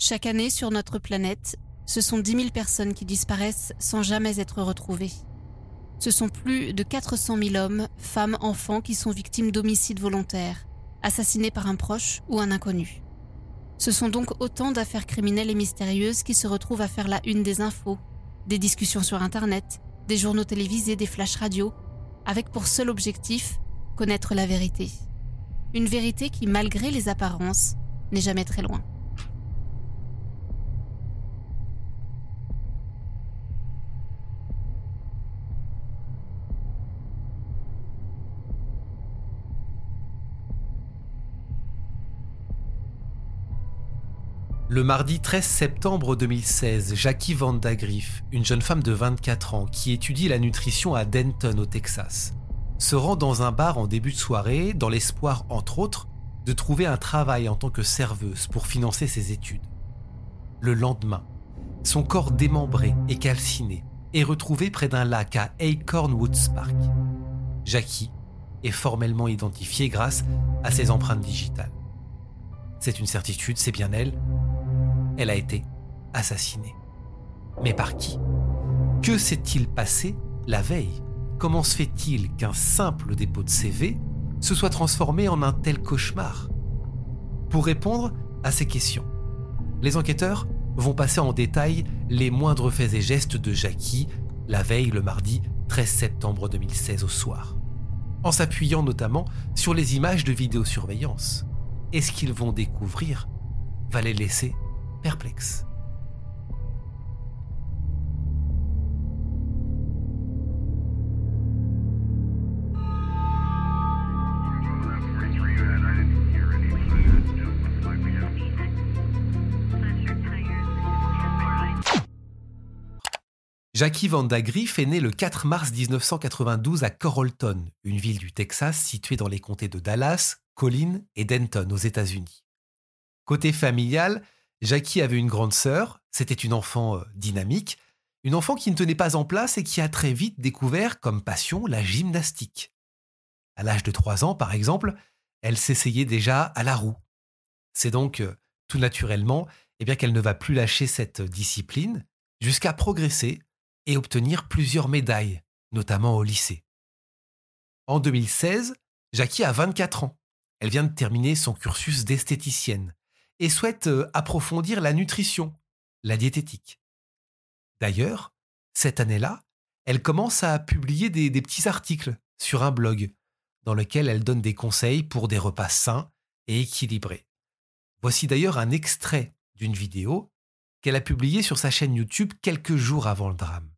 Chaque année sur notre planète, ce sont 10 000 personnes qui disparaissent sans jamais être retrouvées. Ce sont plus de 400 000 hommes, femmes, enfants qui sont victimes d'homicides volontaires, assassinés par un proche ou un inconnu. Ce sont donc autant d'affaires criminelles et mystérieuses qui se retrouvent à faire la une des infos, des discussions sur Internet, des journaux télévisés, des flashs radio, avec pour seul objectif connaître la vérité. Une vérité qui, malgré les apparences, n'est jamais très loin. Le mardi 13 septembre 2016, Jackie Vandagriff, une jeune femme de 24 ans qui étudie la nutrition à Denton au Texas, se rend dans un bar en début de soirée dans l'espoir, entre autres, de trouver un travail en tant que serveuse pour financer ses études. Le lendemain, son corps démembré et calciné est retrouvé près d'un lac à Acorn Woods Park. Jackie est formellement identifiée grâce à ses empreintes digitales. C'est une certitude, c'est bien elle, elle a été assassinée. Mais par qui? Que s'est-il passé la veille? Comment se fait-il qu'un simple dépôt de CV se soit transformé en un tel cauchemar? Pour répondre à ces questions, les enquêteurs vont passer en détail les moindres faits et gestes de Jackie la veille le mardi 13 septembre 2016 au soir, en s'appuyant notamment sur les images de vidéosurveillance. Et ce qu'ils vont découvrir? Va les laisser perplexe. Jackie Vandagriff est née le 4 mars 1992 à Coralton, une ville du Texas située dans les comtés de Dallas, Collin et Denton aux États-Unis. Côté familial, Jackie avait une grande sœur, c'était une enfant euh, dynamique, une enfant qui ne tenait pas en place et qui a très vite découvert comme passion la gymnastique. À l'âge de 3 ans, par exemple, elle s'essayait déjà à la roue. C'est donc euh, tout naturellement eh bien qu'elle ne va plus lâcher cette discipline jusqu'à progresser et obtenir plusieurs médailles, notamment au lycée. En 2016, Jackie a 24 ans. Elle vient de terminer son cursus d'esthéticienne et souhaite euh, approfondir la nutrition, la diététique. D'ailleurs, cette année-là, elle commence à publier des, petits articles sur un blog dans lequel elle donne des conseils pour des repas sains et équilibrés. Voici d'ailleurs un extrait d'une vidéo qu'elle a publiée sur sa chaîne YouTube quelques jours avant le drame.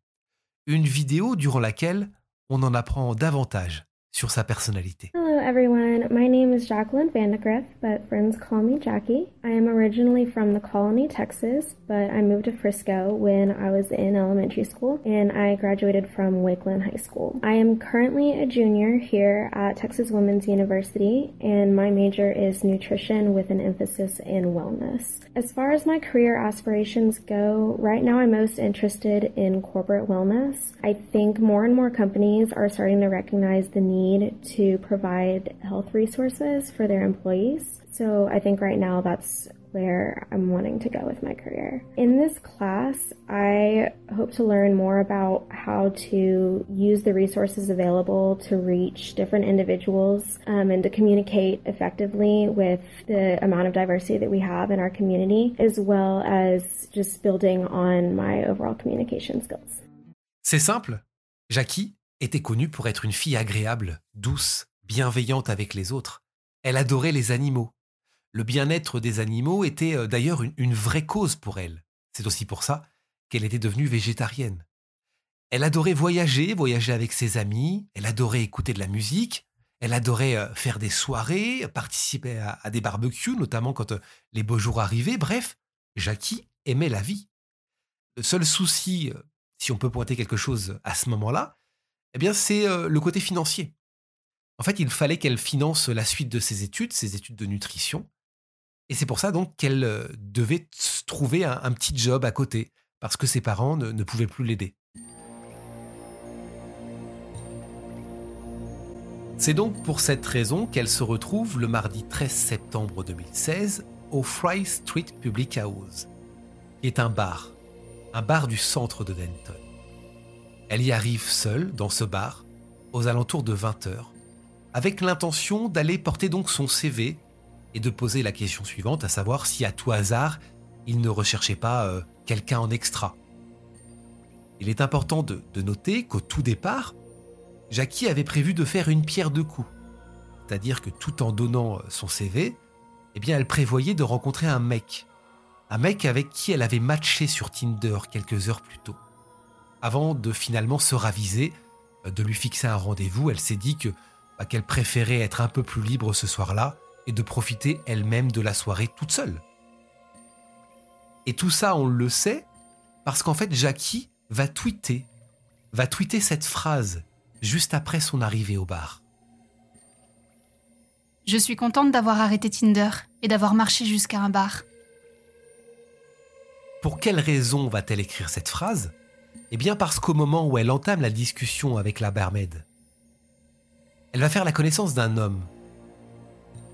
Une vidéo durant laquelle on en apprend davantage sur sa personnalité. Everyone, my name is Jacqueline Vandegrift, but friends call me Jackie. I am originally from the Colony, Texas, but I moved to Frisco when I was in elementary school and I graduated from Wakeland High School. I am currently a junior here at Texas Women's University and my major is nutrition with an emphasis in wellness. As far as my career aspirations go, right now I'm most interested in corporate wellness. I think more and more companies are starting to recognize the need to provide health resources for their employees. So I think right now that's where I'm wanting to go with my career. In this class, I hope to learn more about how to use the resources available to reach different individuals um, and to communicate effectively with the amount of diversity that we have in our community, as well as just building on my overall communication skills. C'est simple. Jackie était connue pour être une fille agréable, douce, bienveillante avec les autres. Elle adorait les animaux. Le bien-être des animaux était euh, d'ailleurs une, vraie cause pour elle. C'est aussi pour ça qu'elle était devenue végétarienne. Elle adorait voyager, voyager avec ses amis, elle adorait écouter de la musique, elle adorait euh, faire des soirées, participer à, des barbecues, notamment quand euh, les beaux jours arrivaient. Bref, Jackie aimait la vie. Le seul souci, si on peut pointer quelque chose à ce moment-là, eh bien, c'est le côté financier. En fait, il fallait qu'elle finance la suite de ses études, ses études de nutrition. Et c'est pour ça donc qu'elle euh, devait trouver un, petit job à côté, parce que ses parents ne, pouvaient plus l'aider. C'est donc pour cette raison qu'elle se retrouve le mardi 13 septembre 2016 au Fry Street Public House, qui est un bar, un bar du centre de Denton. Elle y arrive seule dans ce bar, aux alentours de 20 heures, avec l'intention d'aller porter donc son CV et de poser la question suivante, à savoir si à tout hasard, il ne recherchait pas euh, quelqu'un en extra. Il est important de, noter qu'au tout départ, Jackie avait prévu de faire une pierre deux coups. C'est-à-dire que tout en donnant euh, son CV, eh elle prévoyait de rencontrer un mec. Un mec avec qui elle avait matché sur Tinder quelques heures plus tôt. Avant de finalement se raviser, euh, de lui fixer un rendez-vous, elle s'est dit que bah, qu'elle préférait être un peu plus libre ce soir-là et de profiter elle-même de la soirée toute seule. Et tout ça, on le sait, parce qu'en fait, Jackie va tweeter, va tweeter cette phrase juste après son arrivée au bar. Je suis contente d'avoir arrêté Tinder et d'avoir marché jusqu'à un bar. Pour quelle raison va-t-elle écrire cette phrase? Eh bien parce qu'au moment où elle entame la discussion avec la barmaid, elle va faire la connaissance d'un homme.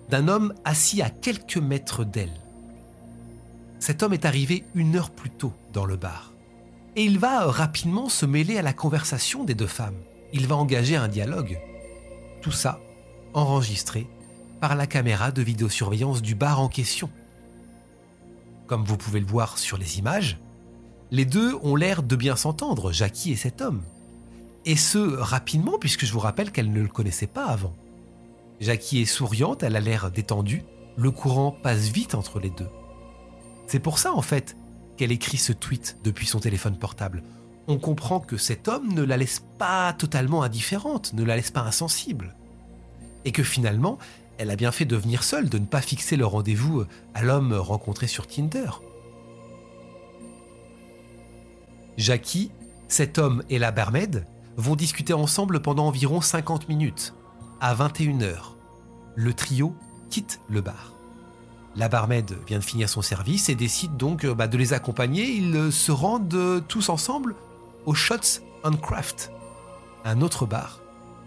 D'un homme assis à quelques mètres d'elle. Cet homme est arrivé une heure plus tôt dans le bar. Et il va rapidement se mêler à la conversation des deux femmes. Il va engager un dialogue. Tout ça enregistré par la caméra de vidéosurveillance du bar en question. Comme vous pouvez le voir sur les images, les deux ont l'air de bien s'entendre, Jackie et cet homme. Et ce, rapidement, puisque je vous rappelle qu'elle ne le connaissait pas avant. Jackie est souriante, elle a l'air détendue, le courant passe vite entre les deux. C'est pour ça, en fait, qu'elle écrit ce tweet depuis son téléphone portable. On comprend que cet homme ne la laisse pas totalement indifférente, ne la laisse pas insensible. Et que finalement, elle a bien fait de venir seule, de ne pas fixer le rendez-vous à l'homme rencontré sur Tinder. Jackie, cet homme et la barmaid vont discuter ensemble pendant environ 50 minutes. À 21h, le trio quitte le bar. La barmaid vient de finir son service et décide donc euh, bah, de les accompagner. Ils se rendent euh, tous ensemble au Shots on Craft, un autre bar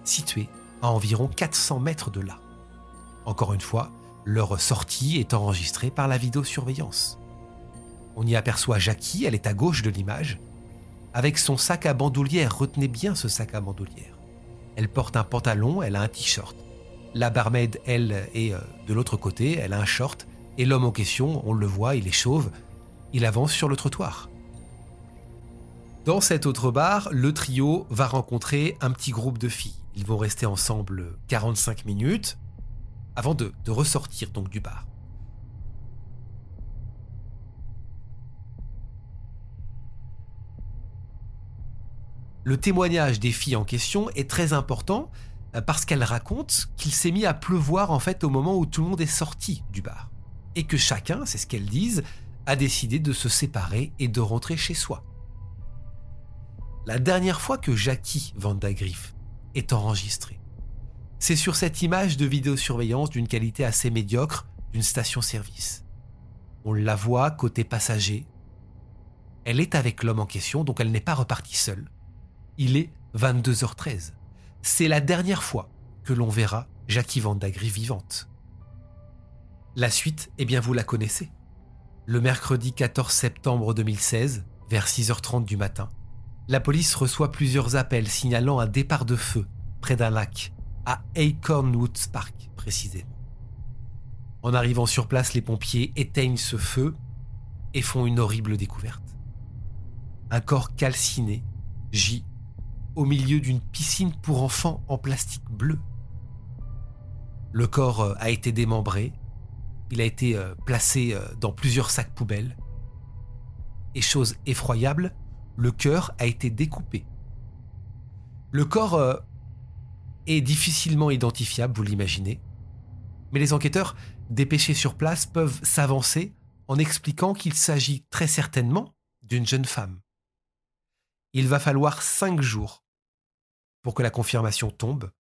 situé à environ 400 mètres de là. Encore une fois, leur sortie est enregistrée par la vidéosurveillance. On y aperçoit Jackie, elle est à gauche de l'image, avec son sac à bandoulière. Retenez bien ce sac à bandoulière. Elle porte un pantalon, elle a un t-shirt. La barmaid, elle, est euh, de l'autre côté, elle a un short. Et l'homme en question, on le voit, il est chauve. Il avance sur le trottoir. Dans cet autre bar, le trio va rencontrer un petit groupe de filles. Ils vont rester ensemble 45 minutes avant de, ressortir donc du bar. Le témoignage des filles en question est très important euh, parce qu'elles racontent qu'il s'est mis à pleuvoir en fait au moment où tout le monde est sorti du bar. Et que chacun, c'est ce qu'elles disent, a décidé de se séparer et de rentrer chez soi. La dernière fois que Jackie Vandagriff est enregistrée, c'est sur cette image de vidéosurveillance d'une qualité assez médiocre d'une station-service. On la voit côté passager. Elle est avec l'homme en question, donc elle n'est pas repartie seule. Il est 22h13. C'est la dernière fois que l'on verra Jackie Vandagri vivante. La suite, eh bien vous la connaissez. Le mercredi 14 septembre 2016, vers 6h30 du matin, la police reçoit plusieurs appels signalant un départ de feu près d'un lac à Acorn Woods Park précisément. En arrivant sur place, les pompiers éteignent ce feu et font une horrible découverte. Un corps calciné gît au milieu d'une piscine pour enfants en plastique bleu. Le corps euh, a été démembré, il a été euh, placé euh, dans plusieurs sacs poubelles, et chose effroyable, le cœur a été découpé. Le corps est difficilement identifiable, vous l'imaginez. Mais les enquêteurs dépêchés sur place peuvent s'avancer en expliquant qu'il s'agit très certainement d'une jeune femme. Il va falloir cinq jours pour que la confirmation tombe.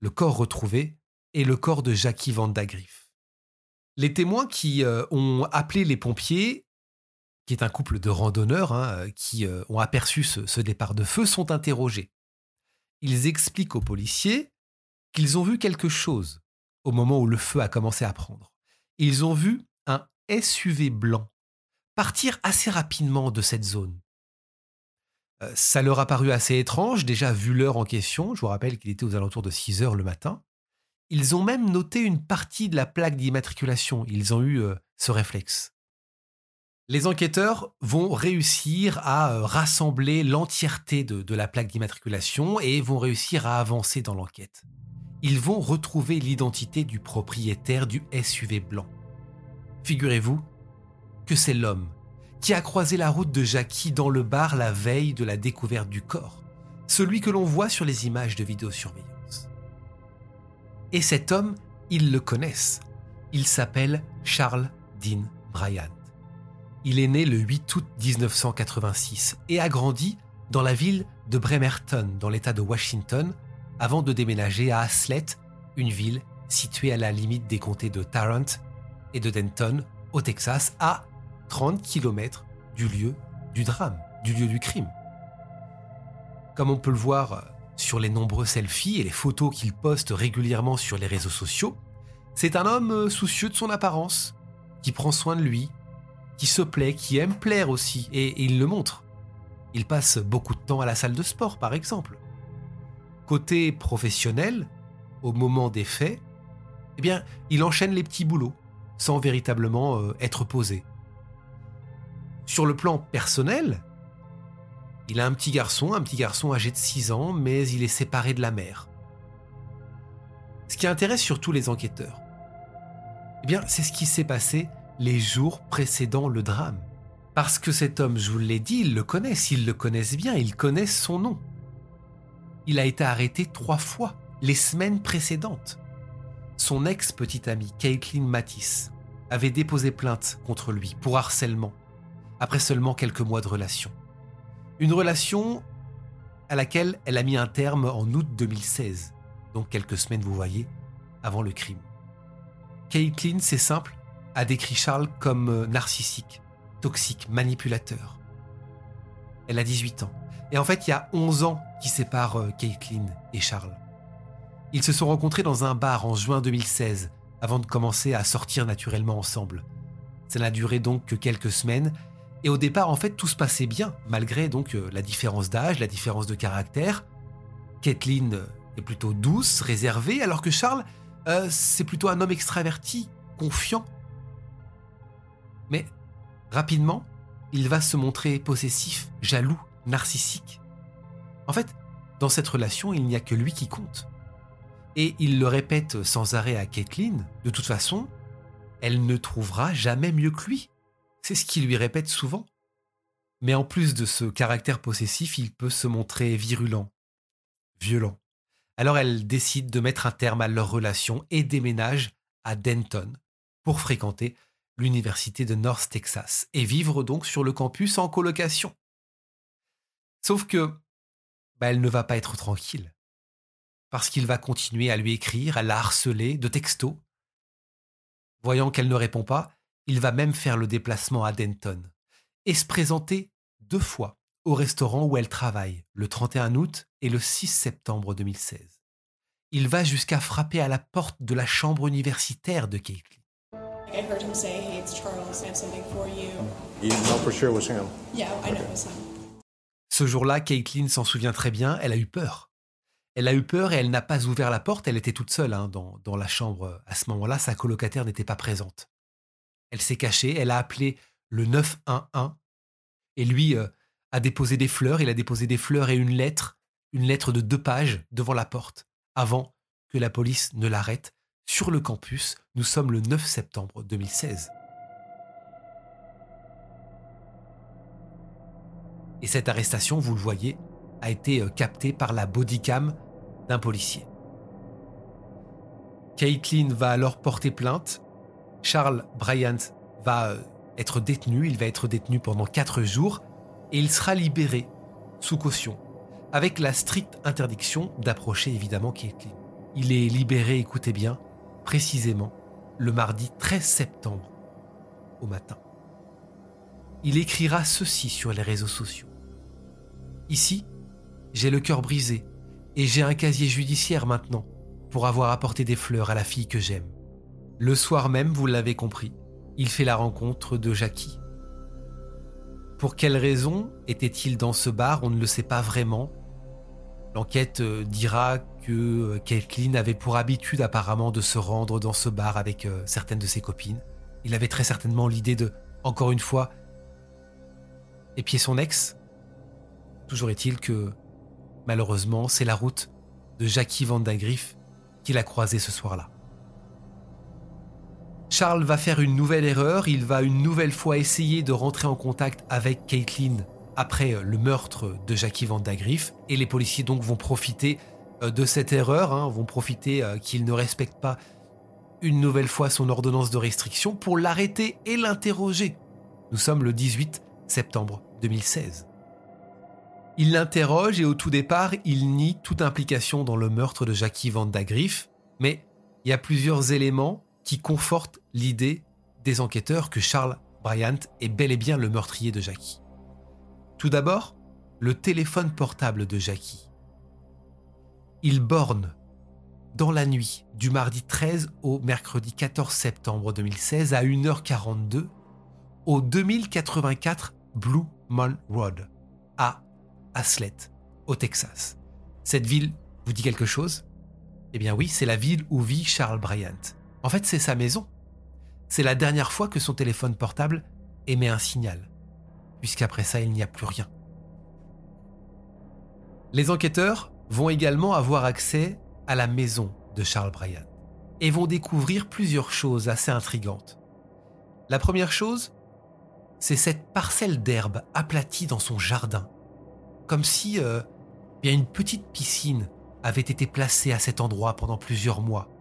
Le corps retrouvé est le corps de Jackie Van Dagriff. Les témoins qui euh, ont appelé les pompiers, qui est un couple de randonneurs hein, qui euh, ont aperçu ce départ de feu, sont interrogés ils expliquent aux policiers qu'ils ont vu quelque chose au moment où le feu a commencé à prendre. Ils ont vu un SUV blanc partir assez rapidement de cette zone. Euh, ça leur a paru assez étrange, déjà vu l'heure en question, je vous rappelle qu'il était aux alentours de 6 heures le matin. Ils ont même noté une partie de la plaque d'immatriculation, ils ont eu euh, ce réflexe. Les enquêteurs vont réussir à euh, rassembler l'entièreté de, la plaque d'immatriculation et vont réussir à avancer dans l'enquête. Ils vont retrouver l'identité du propriétaire du SUV blanc. Figurez-vous que c'est l'homme qui a croisé la route de Jackie dans le bar la veille de la découverte du corps, celui que l'on voit sur les images de vidéosurveillance. Et cet homme, ils le connaissent. Il s'appelle Charles Dean Bryant. Il est né le 8 août 1986 et a grandi dans la ville de Bremerton, dans l'État de Washington, avant de déménager à Haslett, une ville située à la limite des comtés de Tarrant et de Denton, au Texas, à 30 km du lieu du drame, du lieu du crime. Comme on peut le voir sur les nombreux selfies et les photos qu'il poste régulièrement sur les réseaux sociaux, c'est un homme soucieux de son apparence, qui prend soin de lui, qui se plaît, qui aime plaire aussi, et, il le montre. Il passe beaucoup de temps à la salle de sport, par exemple. Côté professionnel, au moment des faits, eh bien, il enchaîne les petits boulots, sans véritablement euh, être posé. Sur le plan personnel, il a un petit garçon, un petit garçon âgé de 6 ans, mais il est séparé de la mère. Ce qui intéresse surtout les enquêteurs, eh bien, c'est ce qui s'est passé les jours précédant le drame. Parce que cet homme, je vous l'ai dit, ils le connaissent, ils le connaissent bien, ils connaissent son nom. Il a été arrêté trois fois les semaines précédentes. Son ex-petite amie, Caitlin Matisse, avait déposé plainte contre lui pour harcèlement après seulement quelques mois de relation. Une relation à laquelle elle a mis un terme en août 2016, donc quelques semaines, vous voyez, avant le crime. Caitlin, c'est simple, a décrit Charles comme euh, narcissique, toxique, manipulateur. Elle a 18 ans. Et en fait, il y a 11 ans qui séparent euh, Caitlin et Charles. Ils se sont rencontrés dans un bar en juin 2016, avant de commencer à sortir naturellement ensemble. Ça n'a duré donc que quelques semaines, et au départ, en fait, tout se passait bien, malgré donc euh, la différence d'âge, la différence de caractère. Kathleen euh, est plutôt douce, réservée, alors que Charles, euh, c'est plutôt un homme extraverti, confiant. Mais rapidement, il va se montrer possessif, jaloux, narcissique. En fait, dans cette relation, il n'y a que lui qui compte. Et il le répète sans arrêt à Kathleen, de toute façon, elle ne trouvera jamais mieux que lui. C'est ce qu'il lui répète souvent. Mais en plus de ce caractère possessif, il peut se montrer virulent, violent. Alors elle décide de mettre un terme à leur relation et déménage à Denton pour fréquenter l'université de North Texas et vivre donc sur le campus en colocation. Sauf que bah, elle ne va pas être tranquille parce qu'il va continuer à lui écrire, à la harceler de textos. Voyant qu'elle ne répond pas, il va même faire le déplacement à Denton et se présenter deux fois au restaurant où elle travaille, le 31 août et le 6 septembre 2016. Il va jusqu'à frapper à la porte de la chambre universitaire de Caitlin. Ce jour-là, Caitlin s'en souvient très bien, elle a eu peur. Elle a eu peur et elle n'a pas ouvert la porte, elle était toute seule hein, dans, dans la chambre à ce moment-là, sa colocataire n'était pas présente. Elle s'est cachée, elle a appelé le 911 et lui euh, a déposé des fleurs, il a déposé des fleurs et une lettre, une lettre de deux pages devant la porte avant que la police ne l'arrête sur le campus. Nous sommes le 9 septembre 2016. Et cette arrestation, vous le voyez, a été euh, captée par la bodycam d'un policier. Caitlin va alors porter plainte Charles Bryant va euh, être détenu, il va être détenu pendant 4 jours et il sera libéré sous caution, avec la stricte interdiction d'approcher évidemment Caitlin. Il est libéré, écoutez bien, précisément le mardi 13 septembre au matin. Il écrira ceci sur les réseaux sociaux. Ici, j'ai le cœur brisé et j'ai un casier judiciaire maintenant pour avoir apporté des fleurs à la fille que j'aime. Le soir même, vous l'avez compris, il fait la rencontre de Jackie. Pour quelle raison était-il dans ce bar On ne le sait pas vraiment. L'enquête euh, dira que Caitlin avait pour habitude apparemment de se rendre dans ce bar avec certaines de ses copines. Il avait très certainement l'idée de, encore une fois, épier son ex. Toujours est-il que, malheureusement, c'est la route de Jackie Van Griff qu'il a croisé ce soir-là. Charles va faire une nouvelle erreur, il va une nouvelle fois essayer de rentrer en contact avec Caitlin après le meurtre de Jackie Van Griff, et les policiers donc vont profiter euh, de cette erreur, hein, vont profiter euh, qu'il ne respecte pas une nouvelle fois son ordonnance de restriction pour l'arrêter et l'interroger. Nous sommes le 18 septembre 2016. Il l'interroge et au tout départ, il nie toute implication dans le meurtre de Jackie Van Griff, mais il y a plusieurs éléments qui confortent l'idée des enquêteurs que Charles Bryant est bel et bien le meurtrier de Jackie. Tout d'abord, le téléphone portable de Jackie. Il borne dans la nuit du mardi 13 au mercredi 14 septembre 2016 à 1h42 au 2084 Blue Mountain Road à Haslett, au Texas. Cette ville vous dit quelque chose? Eh bien oui, c'est la ville où vit Charles Bryant. En fait, c'est sa maison. C'est la dernière fois que son téléphone portable émet un signal, puisqu'après ça, il n'y a plus rien. Les enquêteurs vont également avoir accès à la maison de Charles Bryant et vont découvrir plusieurs choses assez intrigantes. La première chose, c'est cette parcelle d'herbe aplatie dans son jardin, comme si euh, bien une petite piscine avait été placée à cet endroit pendant plusieurs mois.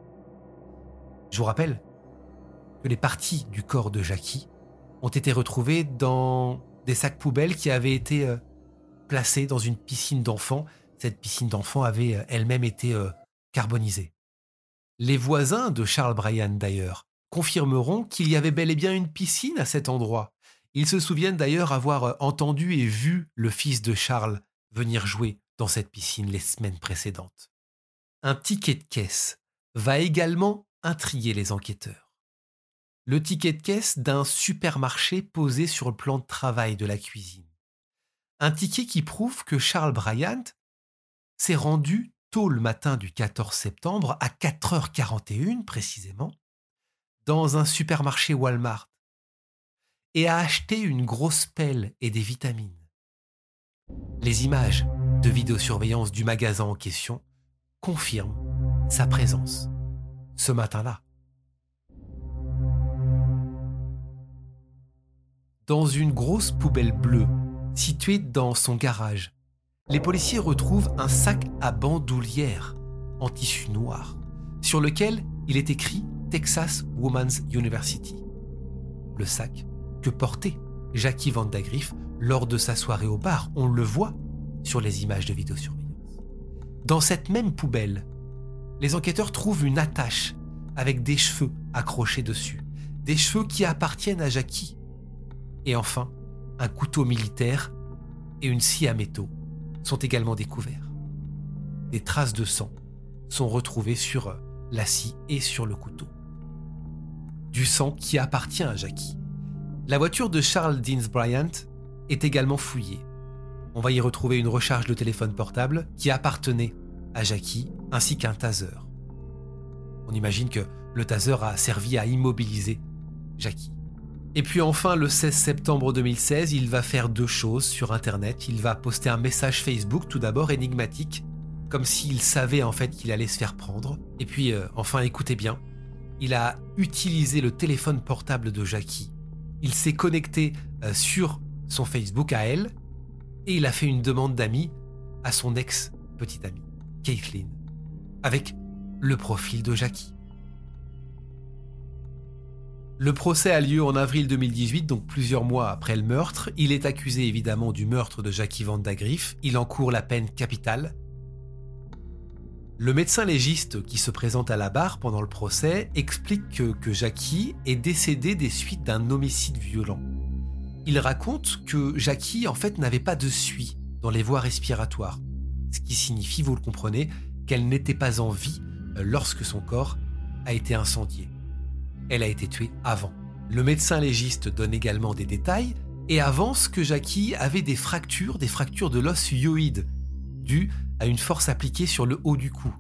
Je vous rappelle que les parties du corps de Jackie ont été retrouvées dans des sacs poubelles qui avaient été euh, placés dans une piscine d'enfants. Cette piscine d'enfants avait euh, elle-même été carbonisée. Les voisins de Charles Bryan d'ailleurs confirmeront qu'il y avait bel et bien une piscine à cet endroit. Ils se souviennent d'ailleurs avoir euh, entendu et vu le fils de Charles venir jouer dans cette piscine les semaines précédentes. Un ticket de caisse va également intriguer les enquêteurs. Le ticket de caisse d'un supermarché posé sur le plan de travail de la cuisine. Un ticket qui prouve que Charles Bryant s'est rendu tôt le matin du 14 septembre à 4h41 précisément dans un supermarché Walmart et a acheté une grosse pelle et des vitamines. Les images de vidéosurveillance du magasin en question confirment sa présence ce matin-là. Dans une grosse poubelle bleue située dans son garage, les policiers retrouvent un sac à bandoulière en tissu noir sur lequel il est écrit Texas Women's University. Le sac que portait Jackie Van Griff lors de sa soirée au bar. On le voit sur les images de vidéosurveillance. Dans cette même poubelle, les enquêteurs trouvent une attache avec des cheveux accrochés dessus, des cheveux qui appartiennent à Jackie. Et enfin, un couteau militaire et une scie à métaux sont également découverts. Des traces de sang sont retrouvées sur la scie et sur le couteau. Du sang qui appartient à Jackie. La voiture de Charles Deans Bryant est également fouillée. On va y retrouver une recharge de téléphone portable qui appartenait Jackie ainsi qu'un taser. On imagine que le taser a servi à immobiliser Jackie. Et puis enfin, le 16 septembre 2016, il va faire deux choses sur Internet. Il va poster un message Facebook, tout d'abord énigmatique, comme s'il savait en fait qu'il allait se faire prendre. Et puis, euh, enfin, écoutez bien, il a utilisé le téléphone portable de Jackie il s'est connecté euh, sur son Facebook à elle et il a fait une demande d'amis à son ex-petite amie, Caitlin, avec le profil de Jackie. Le procès a lieu en avril 2018, donc plusieurs mois après le meurtre. Il est accusé évidemment du meurtre de Jackie Van Griff. Il encourt la peine capitale le médecin légiste qui se présente à la barre pendant le procès explique que, Jackie est décédé des suites d'un homicide violent. Il raconte que Jackie en fait n'avait pas de suie dans les voies respiratoires, ce qui signifie, vous le comprenez, qu'elle n'était pas en vie euh, lorsque son corps a été incendié. Elle a été tuée avant. Le médecin légiste donne également des détails et avance que Jackie avait des fractures, des fractures de l'os hyoïde, dues à une force appliquée sur le haut du cou.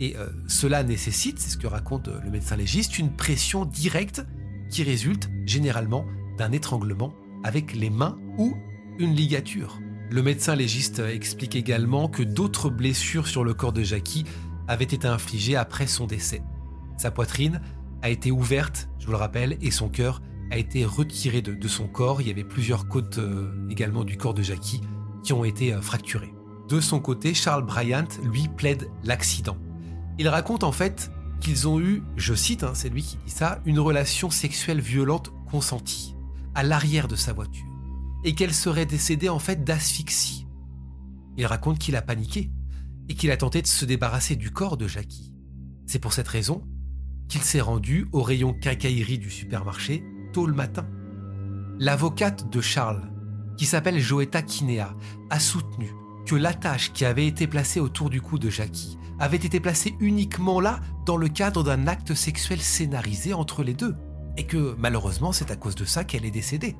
Et euh, cela nécessite, c'est ce que raconte le médecin légiste, une pression directe qui résulte généralement d'un étranglement avec les mains ou une ligature. Le médecin légiste explique également que d'autres blessures sur le corps de Jackie avaient été infligées après son décès. Sa poitrine a été ouverte, je vous le rappelle, et son cœur a été retiré de, son corps. Il y avait plusieurs côtes euh, également du corps de Jackie qui ont été euh, fracturées. De son côté, Charles Bryant, lui, plaide l'accident. Il raconte en fait qu'ils ont eu, je cite, hein, c'est lui qui dit ça, une relation sexuelle violente consentie, à l'arrière de sa voiture, et qu'elle serait décédée en fait d'asphyxie. Il raconte qu'il a paniqué et qu'il a tenté de se débarrasser du corps de Jackie. C'est pour cette raison qu'il s'est rendu au rayon quincaillerie du supermarché tôt le matin. L'avocate de Charles, qui s'appelle Joetta Kinea, a soutenu que l'attache qui avait été placée autour du cou de Jackie avait été placée uniquement là dans le cadre d'un acte sexuel scénarisé entre les deux, et que malheureusement c'est à cause de ça qu'elle est décédée.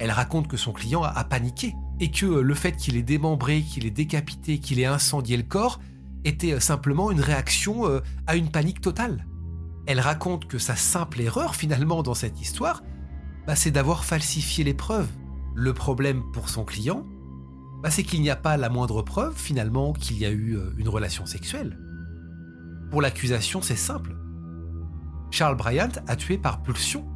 Elle raconte que son client a, paniqué, et que le fait qu'il ait démembré, qu'il ait décapité, qu'il ait incendié le corps était simplement une réaction euh, à une panique totale. Elle raconte que sa simple erreur finalement dans cette histoire, bah, c'est d'avoir falsifié les preuves. Le problème pour son client, bah, c'est qu'il n'y a pas la moindre preuve finalement qu'il y a eu euh, une relation sexuelle. Pour l'accusation, c'est simple. Charles Bryant a tué par pulsion.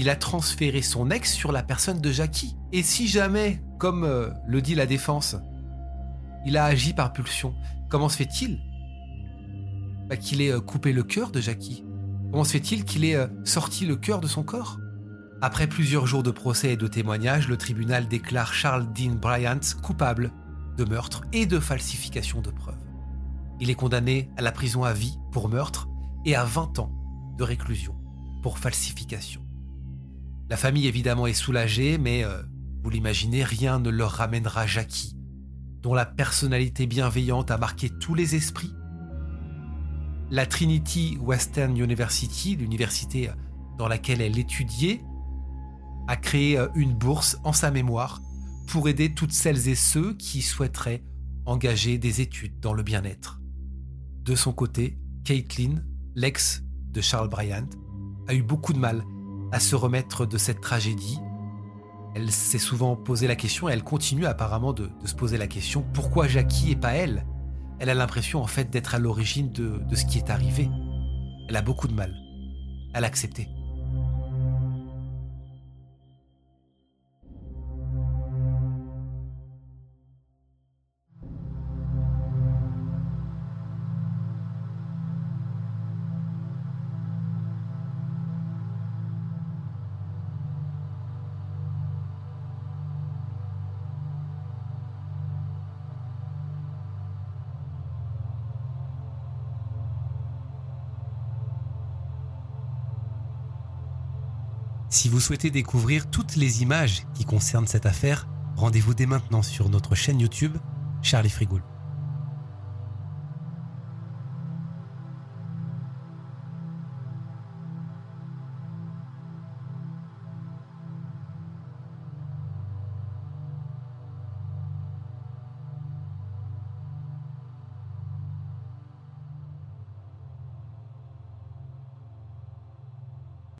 Il a transféré son ex sur la personne de Jackie. Et si jamais, comme euh, le dit la défense, il a agi par pulsion, comment se fait-il bah, qu'il ait euh, coupé le cœur de Jackie? Comment se fait-il qu'il ait sorti le cœur de son corps? Après plusieurs jours de procès et de témoignages, le tribunal déclare Charles Dean Bryant coupable de meurtre et de falsification de preuves. Il est condamné à la prison à vie pour meurtre et à 20 ans de réclusion pour falsification. La famille évidemment est soulagée, mais euh, vous l'imaginez, rien ne leur ramènera Jackie, dont la personnalité bienveillante a marqué tous les esprits. La Trinity Western University, l'université dans laquelle elle étudiait, a créé euh, une bourse en sa mémoire pour aider toutes celles et ceux qui souhaiteraient engager des études dans le bien-être. De son côté, Caitlin, l'ex de Charles Bryant, a eu beaucoup de mal à se remettre de cette tragédie. Elle s'est souvent posé la question et elle continue apparemment de, se poser la question pourquoi Jackie et pas elle? Elle a l'impression en fait d'être à l'origine de, de ce qui est arrivé. Elle a beaucoup de mal à l'accepter. Si vous souhaitez découvrir toutes les images qui concernent cette affaire, rendez-vous dès maintenant sur notre chaîne YouTube Charlie Frigoul.